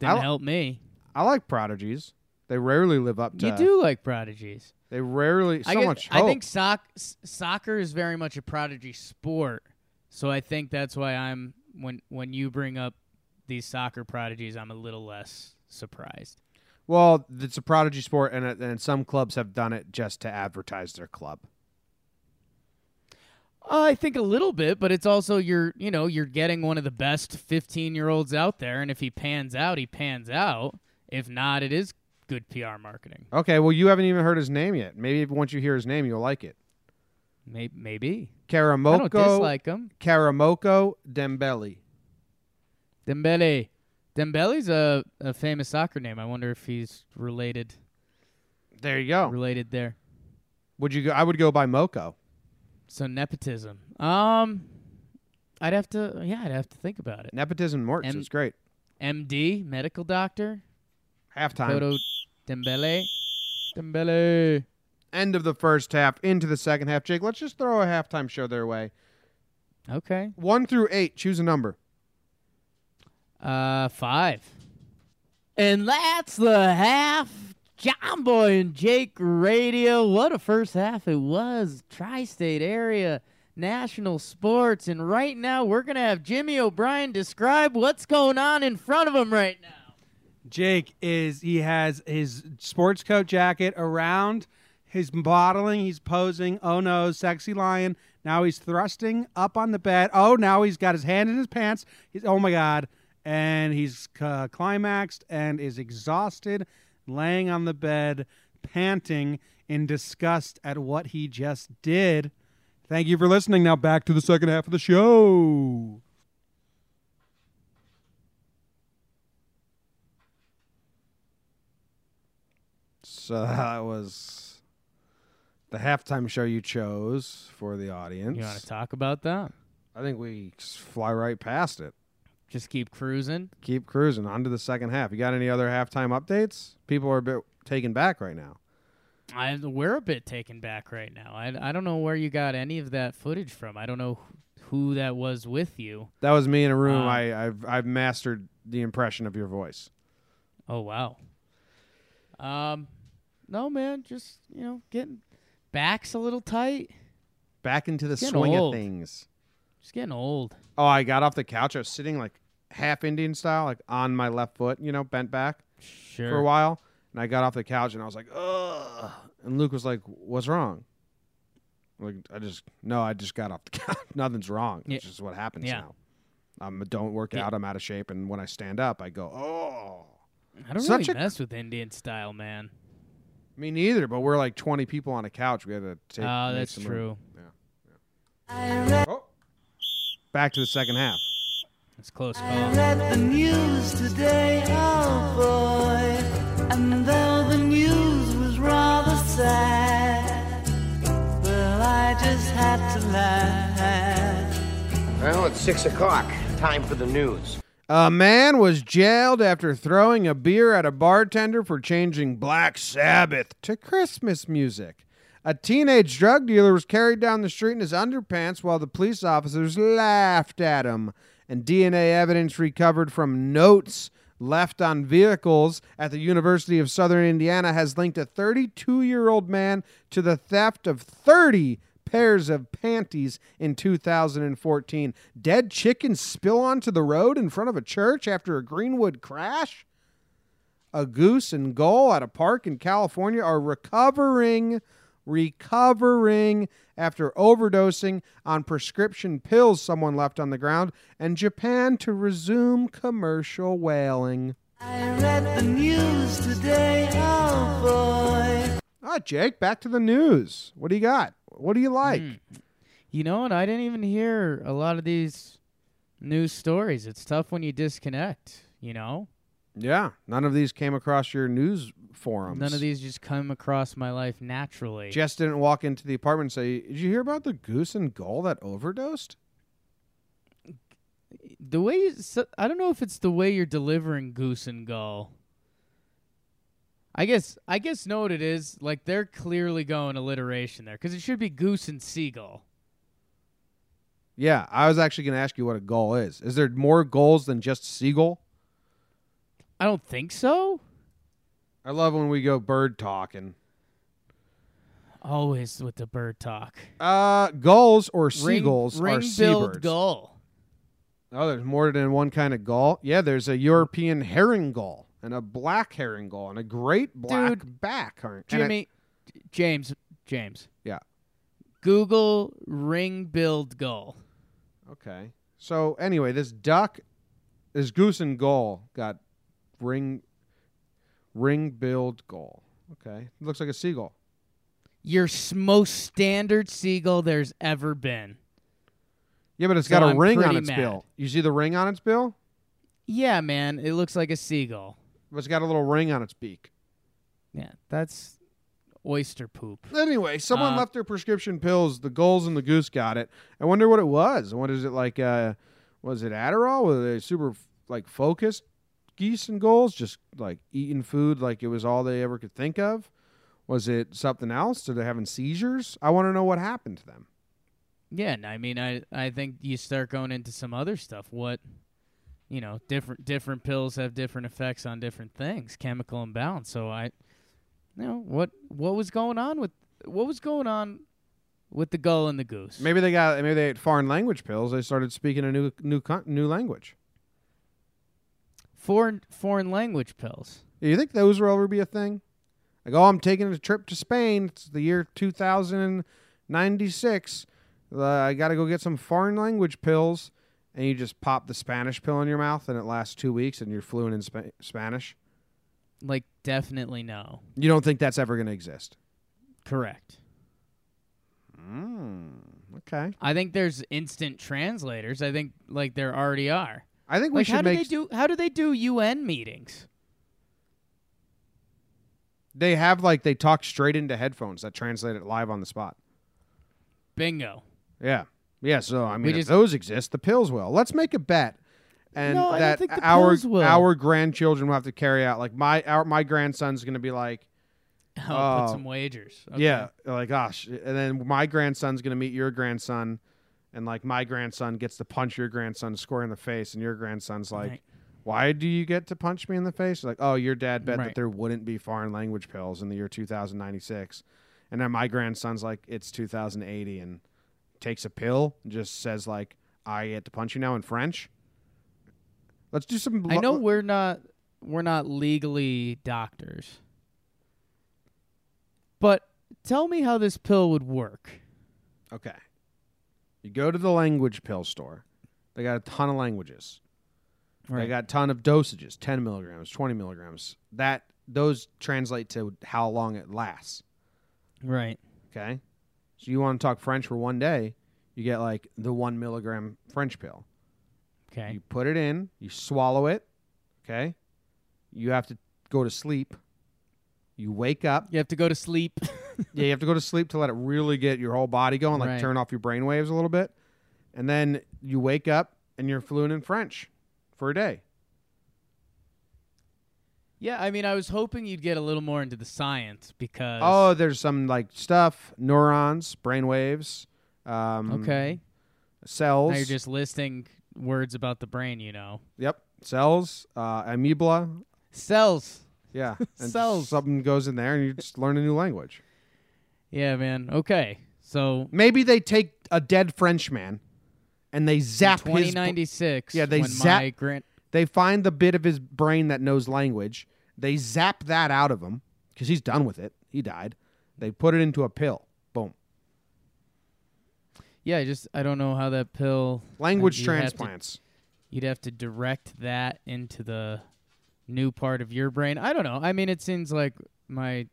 I Didn't li- help me. I like prodigies. They rarely live up to. It. You do like prodigies. They rarely so I, get- much I think soc- s- soccer is very much a prodigy sport, so I think that's why I'm when when you bring up these soccer prodigies, I'm a little less surprised. Well, it's a prodigy sport, and, and some clubs have done it just to advertise their club. Uh, I think a little bit, but it's also you're you know you're getting one of the best 15 year olds out there, and if he pans out, he pans out. If not, it is good PR marketing. Okay, well, you haven't even heard his name yet. Maybe once you hear his name, you'll like it. Maybe, maybe. I Karamoko, don't dislike him. Karamoko Dembele. Dembele. Dembele's a, a famous soccer name. I wonder if he's related There you go. related there. Would you go? I would go by Moko. So nepotism. Um, I'd have to. Yeah, I'd have to think about it. Nepotism works. And- it's great. MD, medical doctor. Halftime. Toto Dembele. Dembele. End of the first half. Into the second half. Jake, let's just throw a halftime show their way. Okay. One through eight. Choose a number. Uh, five. And that's the half. John Boy and Jake Radio. What a first half it was. Tri state area, national sports. And right now, we're going to have Jimmy O'Brien describe what's going on in front of him right now. Jake is he has his sports coat jacket around his modeling. He's posing. Oh no, sexy lion. Now he's thrusting up on the bed. Oh, now he's got his hand in his pants. He's oh my god, and he's uh, climaxed and is exhausted, laying on the bed, panting in disgust at what he just did. Thank you for listening. Now back to the second half of the show. So [LAUGHS] that was the halftime show you chose for the audience. You want to talk about that? I think we just fly right past it. Just keep cruising. Keep cruising on to the second half. You got any other halftime updates? People are a bit taken back right now. I, we're a bit taken back right now. I, I don't know where you got any of that footage from. I don't know who that was with you. That was me in a room. Um, I, I've I've mastered the impression of your voice. Oh wow. Um, no man, just you know, getting backs a little tight. Back into the Getting swing old. of things. Just getting old. Oh, I got off the couch. I was sitting like half Indian style, like on my left foot, you know, bent back Sure. for a while. And I got off the couch and I was like, ugh. And Luke was like, what's wrong? Like, I just, no, I just got off the [LAUGHS] couch. Nothing's wrong. Yeah. It's just what happens Yeah. now. Um, don't work Yeah. out. I'm out of shape. And when I stand up, I go, oh. I don't Such really a- mess with Indian style, man. Me neither, but we're like 20 people on a couch. We had to take. Oh, make that's some true. Yeah, Oh. Back to the second half. It's close I call. read the news today, oh boy, and though the news was rather sad, well, I just had to laugh. Well, it's six o'clock. Time for the news. A man was jailed after throwing a beer at a bartender for changing Black Sabbath to Christmas music. A teenage drug dealer was carried down the street in his underpants while the police officers laughed at him. And DNA evidence recovered from notes left on vehicles at the University of Southern Indiana has linked a 32 year old man to the theft of 30 pairs of panties in 2014. Dead chickens spill onto the road in front of a church after a Greenwood crash. A goose and gull at a park in California are recovering, recovering after overdosing on prescription pills someone left on the ground, and Japan to resume commercial whaling. I read the news today, oh boy. Ah, Jake, back to the news. What do you got? What do you like? You know what? I didn't even hear a lot of these news stories. It's tough when you disconnect, you know? Yeah, none of these came across your news forums. None of these just come across my life naturally. Jess didn't walk into the apartment and say, "Did you hear about the goose and gull that overdosed?" the way you, I don't know if it's the way you're delivering goose and gull. I guess I guess know what it is. Like they're clearly going alliteration there because it should be goose and seagull. Yeah, I was actually going to ask you what a gull is. Is there more gulls than just seagull? I don't think so. I love when we go bird talking. Always with the bird talk. Uh, gulls or seagulls are ring-billed seabirds. gull. Oh, there's more than one kind of gull. Yeah, there's a European herring gull and a black herring gull and a great black Dude, back herring. Jimmy, James, James. Yeah. Google ring-billed gull. Okay. So anyway, this duck, this goose and gull got ring, ring-billed gull. Okay, looks like a seagull. Your most standard seagull there's ever been. Yeah, but it's So got a I'm ring on its mad. bill. You see the ring on its bill? Yeah, man, it looks like a seagull. But it's got a little ring on its beak. Yeah, that's oyster poop. Anyway, someone Uh, left their prescription pills. The gulls and the goose got it. I wonder what it was. What is it like? Uh, was it Adderall? Were they super like focused geese and gulls, just like eating food like it was all they ever could think of? Was it something else? Are they having seizures? I want to know what happened to them. Yeah, and I mean, I I think you start going into some other stuff. What, you know, different different pills have different effects on different things, chemical imbalance. So I, you know, what what was going on with what was going on with the gull and the goose? Maybe they got maybe they ate foreign language pills. They started speaking a new new new language. foreign foreign language pills. You think those will ever be a thing? Like, oh, I'm taking a trip to Spain. It's the year 2096. Uh, I got to go get some foreign language pills. And you just pop the Spanish pill in your mouth, and it lasts two weeks, and you're fluent in Spa- Spanish. Like, definitely no. You don't think that's ever going to exist? Correct. Mm, okay. I think there's instant translators. I think like there already are. I think we Like, how should do they do? How do they do UN meetings? they have like they talk straight into headphones that translate it live on the spot. Bingo. Yeah. Yeah, so I mean, if those exist, the pills will. Let's make a bet, and No, that our our grandchildren will have to carry out. Like my our my grandson's going to be like, I'll [LAUGHS] Oh. put oh, some wagers. Okay. yeah, like ah, gosh, and then my grandson's going to meet your grandson, and like my grandson gets to punch your grandson square in the face, and your grandson's like, Right. why do you get to punch me in the face? Like, oh, your dad bet that there wouldn't be foreign language pills in the year 2096. And then my grandson's like, it's 2080 and takes a pill and just says like, I get to punch you now in French. Let's do some. I know we're not we're not legally doctors. But tell me how this pill would work. Okay. You go to the language pill store. They got a ton of languages. They got a ton of dosages, 10 milligrams, 20 milligrams. That those translate to how long it lasts. right. Okay. So you want to talk French for one day, you get like the one milligram French pill. Okay. You put it in, you swallow it. Okay. You have to go to sleep. You wake up. You have to go to sleep. [LAUGHS] Yeah, you have to go to sleep to let it really get your whole body going, like Right. turn off your brain waves a little bit. And then you wake up and you're fluent in French for a day. Yeah, I mean I was hoping you'd get a little more into the science because Oh, there's some like stuff, neurons, brain waves, um, Okay. cells. Now you're just listing words about the brain, you know. Yep. cells, uh, amoeba. Cells. Yeah, [LAUGHS] and Cells. something goes in there, and you just learn a new language. Yeah, man. Okay. So Maybe they take a dead Frenchman, and they zap his. 2096. Yeah, they zap- They find the bit of his brain that knows language. They zap that out of him because he's done with it. He died. They put it into a pill. Boom. Yeah, I just I don't know how that pill Language you'd have to- transplants. you'd have to direct that into the new part of your brain. I don't know. I mean, it seems like my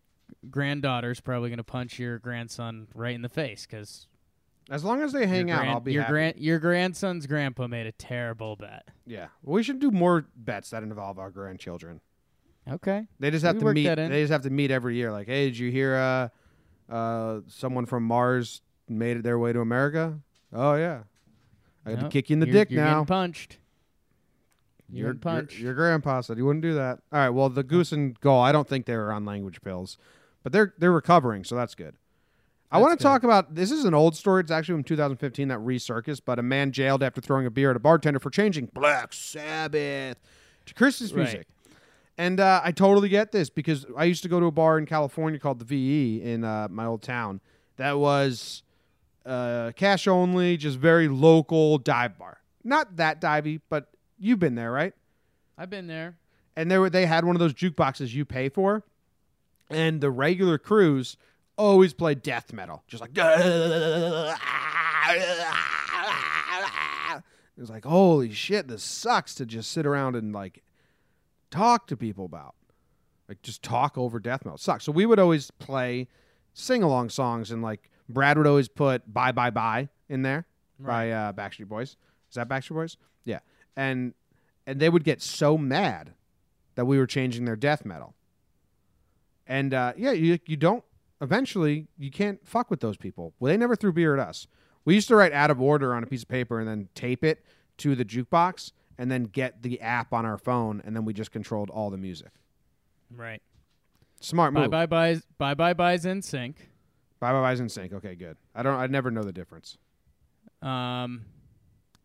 granddaughter's probably going to punch your grandson right in the face because As long as they hang out, I'll be your happy. grand your grandson's grandpa made a terrible bet. yeah, we should do more bets that involve our grandchildren. Okay. They just have We to meet. They just have to meet every year. Like, hey, did you hear? Uh, uh, someone from Mars made it their way to America. Oh yeah, I got to kick you in the You're- dick you're now. Punched. You're Your, punched. your your grandpa said he wouldn't do that. All right. Well, the goose and gull. I don't think they were on language pills, but they're they're recovering, so that's good. I want to talk about this. Is an old story. It's actually from 2015 that recircused, but a man jailed after throwing a beer at a bartender for changing Black Sabbath to Christmas Right. music. And uh, I totally get this because I used to go to a bar in California called the VE in uh, my old town. That was uh, cash only, just very local dive bar. Not that divey, but you've been there, right? I've been there. and they were they had one of those jukeboxes you pay for, and the regular crews always played death metal, just like [LAUGHS] it was like holy shit, this sucks to just sit around and like talk to people about, like just talk over death metal. It sucks. So we would always play sing along songs, and like Brad would always put "Bye Bye Bye" in there by uh, Backstreet Boys. Is that Backstreet Boys? Yeah, and and they would get so mad that we were changing their death metal. And uh, yeah, you you don't eventually you can't fuck with those people. Well, they never threw beer at us. We used to write out of order on a piece of paper and then tape it to the jukebox and then get the app on our phone and then we just controlled all the music. Right. Smart Bye move. bye bye bye bye bye's NSYNC. Bye bye bye's NSYNC. Okay, good. I don't. I never know the difference. Um,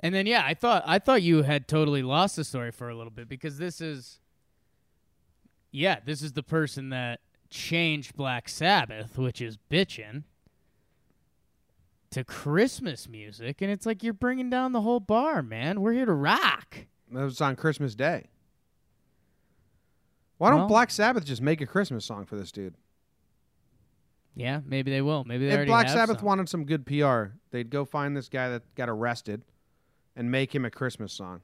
and then yeah, I thought I thought you had totally lost the story for a little bit because this is, yeah, this is the person that changed Black Sabbath, which is bitchin', to Christmas music, and it's like you're bringing down the whole bar, man. We're here to rock. That was on Christmas Day. Why don't Well- Black Sabbath just make a Christmas song for this dude? Yeah, maybe they will. Maybe they if already Black have Sabbath some. wanted some good PR, they'd go find this guy that got arrested and make him a Christmas song.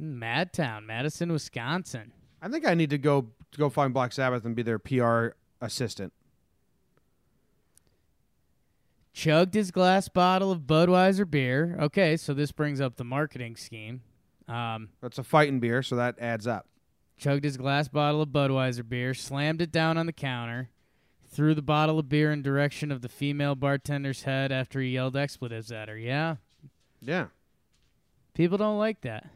Madtown, Madison, Wisconsin. I think I need to go to go find Black Sabbath and be their PR assistant. Chugged his glass bottle of Budweiser beer. Okay, so this brings up the marketing scheme. Um, That's a fighting beer, so that adds up. chugged his glass bottle of Budweiser beer, slammed it down on the counter, threw the bottle of beer in direction of the female bartender's head after he yelled expletives at her. Yeah, Yeah. people don't like that.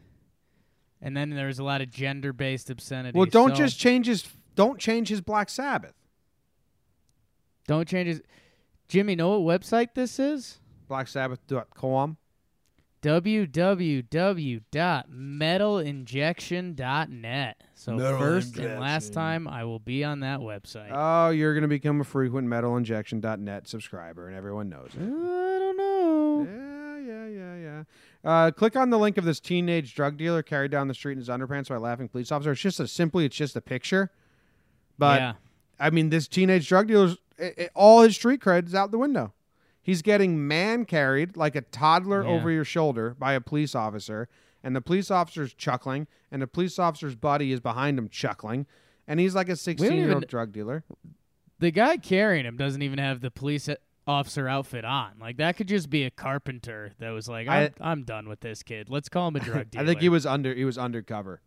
And then there was a lot of gender-based obscenity. Well, don't so just change his don't change his Black Sabbath. don't change his. Jimmy, know what website this is? BlackSabbath.com. www.metalinjection.net. So first and last time I will be on that website. Oh, you're going to become a frequent metalinjection.net subscriber, and everyone knows it. I don't know. Yeah, yeah, yeah, yeah. Uh, click on the link of this teenage drug dealer carried down the street in his underpants by a laughing police officer. It's just a simply, it's just a picture. But yeah. I mean, this teenage drug dealer's i i all his street cred is out the window. He's getting man carried like a toddler Yeah. over your shoulder by a police officer, and the police officer's chuckling, and the police officer's buddy is behind him chuckling, and he's like a 16 year old drug dealer. The guy carrying him doesn't even have the police e- officer outfit on. Like that could just be a carpenter that was like, I'm, I, am done with this kid. Let's call him a drug dealer. [LAUGHS] I think he was under he was undercover.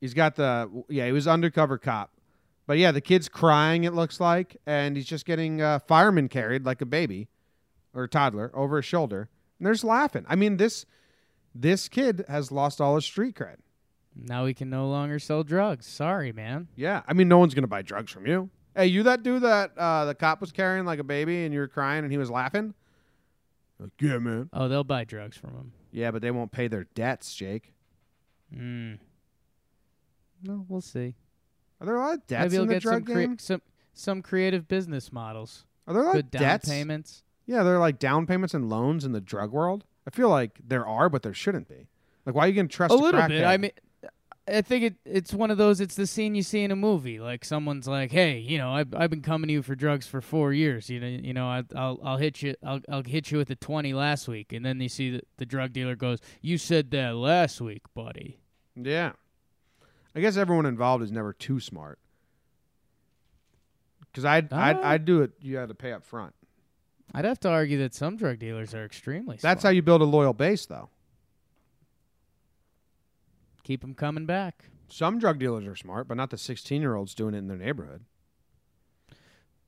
He's got the yeah, he was undercover cop. But yeah, the kid's crying it looks like and he's just getting uh, fireman carried like a baby or a toddler over his shoulder. And they're just laughing. I mean this this kid has lost all his street cred. Now he can no longer sell drugs. Sorry, man. Yeah, I mean no one's going to buy drugs from you. Hey, you that dude that uh, the cop was carrying like a baby and you were crying and he was laughing? Like, yeah, man. Oh, they'll buy drugs from him. Yeah, but they won't pay their debts, Jake. Mm. No, we'll see. Are there a lot of debts Maybe in the get drug crea- game? some some creative business models. Are there a lot Good of down debts? payments. Yeah, there are like down payments and loans in the drug world. I feel like there are, but there shouldn't be. Like, why are you going to trust a little bit. I mean, I think it it's one of those. It's the scene you see in a movie. Like someone's like, "Hey, you know, I've I've been coming to you for drugs for four years. You know, you know, I, I'll I'll hit you. I'll I'll hit you with a twenty last week." And then you see the, the drug dealer goes, "You said that last week, buddy." Yeah. I guess everyone involved is never too smart. Because I'd, I'd, Ah. I'd do it, you had to pay up front. I'd have to argue that some drug dealers are extremely. Smart. That's how you build a loyal base, though. keep them coming back. Some drug dealers are smart, but not the 16 year olds doing it in their neighborhood.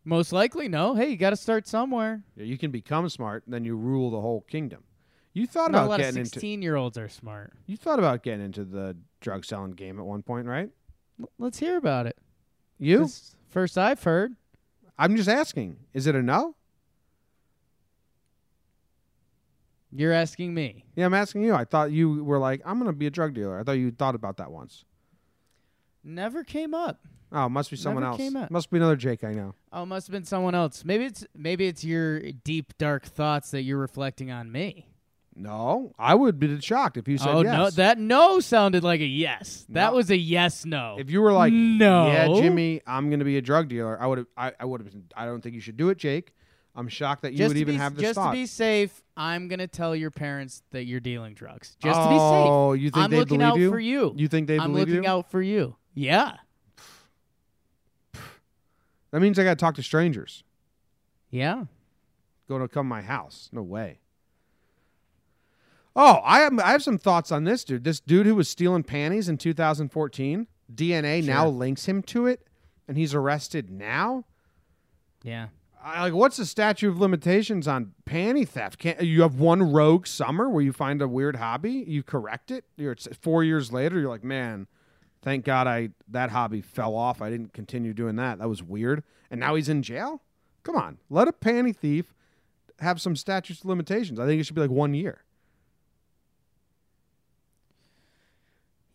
Most likely, no. Hey, you got to start somewhere. Yeah, you can become smart, then you rule the whole kingdom. You thought Not a about lot of getting into sixteen-year-olds are smart. you thought about getting into the drug selling game at one point, right? Let's hear about it. You? 'Cause First I've heard. I'm just asking. Is it a no? You're asking me. Yeah, I'm asking you. I thought you were like, I'm going to be a drug dealer. I thought you thought about that once. Never came up. Oh, must be someone Never else. came up. Must be another Jake I know. Oh, must have been someone else. Maybe it's maybe it's your deep dark thoughts that you're reflecting on me. No, I would be shocked if you said oh yes. no, that no sounded like a yes. That No. was a yes no. If you were like, No. yeah, Jimmy, I'm going to be a drug dealer, I would have. I, I would have. I don't think you should do it, Jake. I'm shocked that you just would to even be, have this just thought. to be safe, I'm gonna tell your parents that you're dealing drugs. Just to be safe. oh, you think I'm they looking believe out you? for you. You think they I'm believe looking you? out for you. Yeah. That means I got to talk to strangers. Yeah. Going to come to my house. No way. Oh, I have I have some thoughts on this dude. This dude who was stealing panties in 2014, DNA now links him to it, and he's arrested now. Yeah. I, like, what's the statute of limitations on panty theft? Can't you have one rogue summer where you find a weird hobby, you correct it? You're it's four years later. You're like, man, thank God I that hobby fell off. I didn't continue doing that. That was weird. And now he's in jail. Come on, let a panty thief have some statutes of limitations. I think it should be like one year.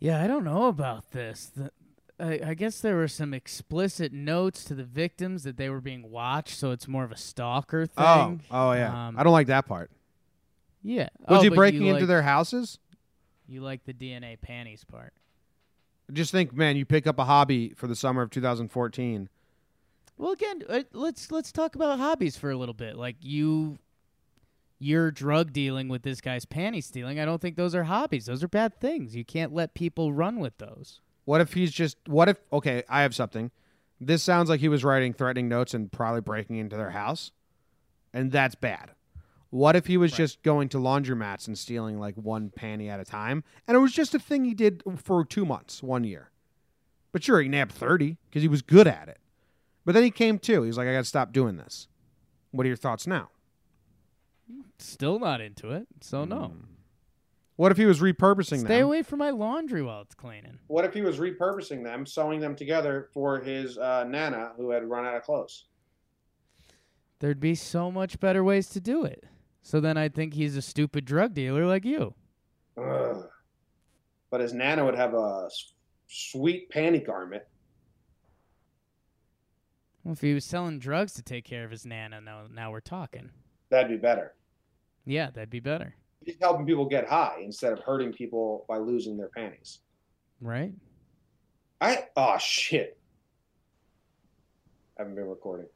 Yeah, I don't know about this. The, I, I guess there were some explicit notes to the victims that they were being watched, so it's more of a stalker thing. Oh, oh yeah. Um, I don't like that part. Yeah. Was Oh, he breaking into like- their houses? You like the DNA panties part. Just think, man, you pick up a hobby for the summer of 2014. Well, again, uh, let's let's talk about hobbies for a little bit. Like you, you're drug dealing with this guy's panty stealing. I don't think those are hobbies. Those are bad things. You can't let people run with those. What if he's just what if okay, I have something. This sounds like he was writing threatening notes and probably breaking into their house. And that's bad. What if he was just going to laundromats and stealing like one panty at a time? And it was just a thing he did for two months, one year. But sure, he nabbed 30 because he was good at it. But then he came to. He was like, I got to stop doing this. What are your thoughts now? Still not into it. So no. What if he was repurposing them? Stay them? away from my laundry while it's cleaning. What if he was repurposing them, sewing them together for his uh, nana who had run out of clothes? There'd be so much better ways to do it. So then I'd think he's a stupid drug dealer like you. Ugh. But his nana would have a s- sweet panty garment. Well, if he was selling drugs to take care of his nana, now now we're talking. That'd be better. Yeah, that'd be better, He's helping people get high instead of hurting people by losing their panties. right? I oh shit. I haven't been recording.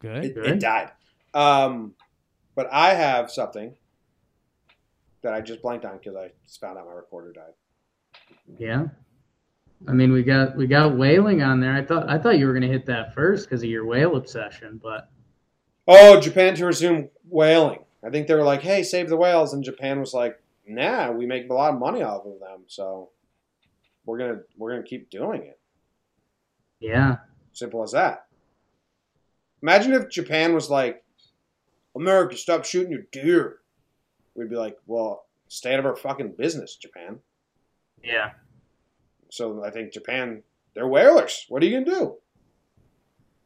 Good. It, it died. Um, but I have something that I just blanked on because I just found out my recorder died. Yeah. I mean, we got we got whaling on there. I thought I thought you were gonna hit that first because of your whale obsession, but Oh, Japan to resume whaling. I think they were like, "Hey, save the whales," and Japan was like, "Nah, we make a lot of money off of them, so we're gonna we're gonna keep doing it." yeah, Simple as that. Imagine if Japan was like, "America, stop shooting your deer." We'd be like, "Well, stay out of our fucking business, Japan." yeah. So I think Japan, they're whalers. What are you gonna do?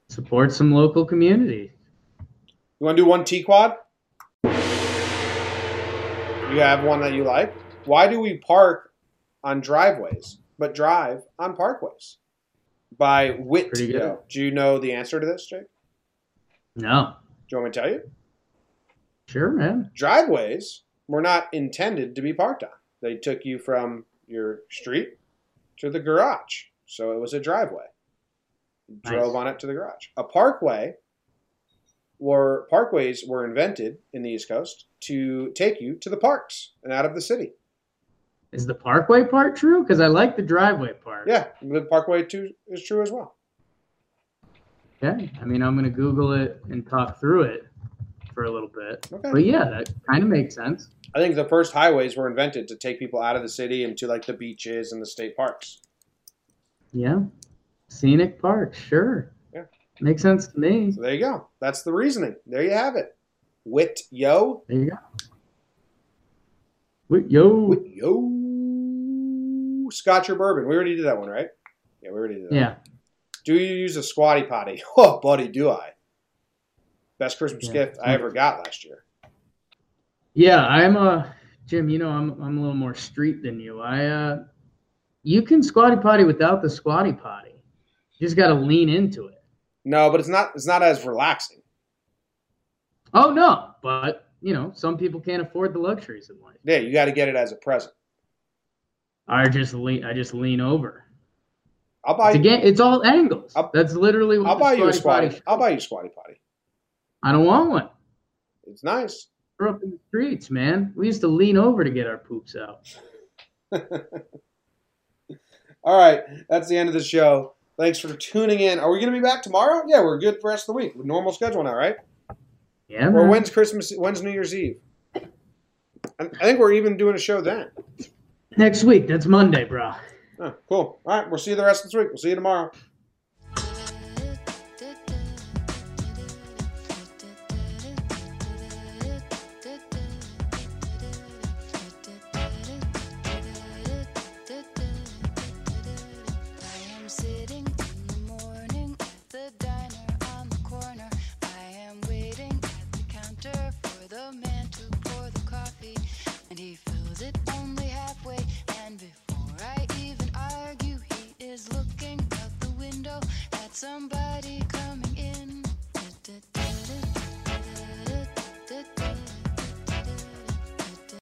Support some local community. You want to do one T quad? You have one that you like? Why do we park on driveways but drive on parkways? By Whit. Pretty good. Do you know the answer to this, Jake? No. Do you want me to tell you? Sure, man. driveways were not intended to be parked on. They took you from your street to the garage. So it was a driveway. Nice. Drove on it to the garage. A parkway were parkways were invented in the East Coast to take you to the parks and out of the city. Is the parkway part true? Because I like the driveway part. Yeah, the parkway too is true as well. Okay. I mean, I'm gonna Google it and talk through it for a little bit. Okay. But yeah, that kind of makes sense. I think the first highways were invented to take people out of the city and to like the beaches and the state parks. Yeah. Scenic park, sure. Makes sense to me. So there you go. That's the reasoning. There you have it. Wit yo. There you go. Wait, Yo. Wit yo. Scotch or bourbon. We already did that one, right? Yeah, we already did that. Yeah. Do you use a squatty potty? [LAUGHS] Oh, buddy, do I. Best Christmas Yeah. gift I ever got last year. Yeah, I'm a Jim. You know, I'm I'm a little more street than you. I uh, you can squatty potty without the squatty potty. You just got to lean into it. No, but it's not it's not as relaxing. Oh no, but you know, some people can't afford the luxuries in life. Yeah, you got to get it as a present. I just lean. I just lean over. I'll buy It's you. again. It's all angles. I'll- That's literally what I'll buy you a squatty potty I'll buy you a squatty potty. I don't want one. It's nice. Grew up in the streets, man. We used to lean over to get our poops out. [LAUGHS] All right, that's the end of the show. Thanks for tuning in. Are we going to be back tomorrow? Yeah, we're good for the rest of the week. Normal schedule now, right? Yeah, Or when's Christmas? When's New Year's Eve? I I think we're even doing a show then. Next week. That's Monday, bro. Oh, cool. All right, we'll see you the rest of this week. We'll see you tomorrow.